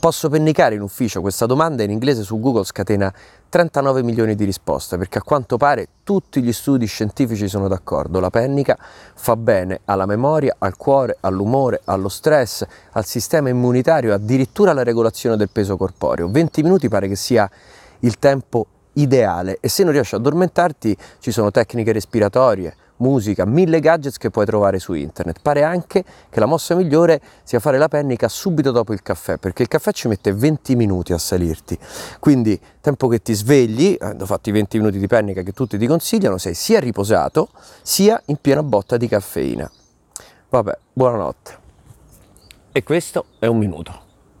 Posso pennicare in ufficio questa domanda in inglese su Google scatena 39 milioni di risposte perché a quanto pare tutti gli studi scientifici sono d'accordo, la pennica fa bene alla memoria, al cuore, all'umore, allo stress, al sistema immunitario, addirittura alla regolazione del peso corporeo. 20 minuti pare che sia il tempo ideale e se non riesci a addormentarti ci sono tecniche respiratorie, musica, mille gadgets che puoi trovare su internet. Pare anche che la mossa migliore sia fare la pennica subito dopo il caffè, perché il caffè ci mette 20 minuti a salirti. Quindi, tempo che ti svegli, avendo fatto i 20 minuti di pennica che tutti ti consigliano, sei sia riposato sia in piena botta di caffeina. Vabbè, buonanotte. E questo è un minuto.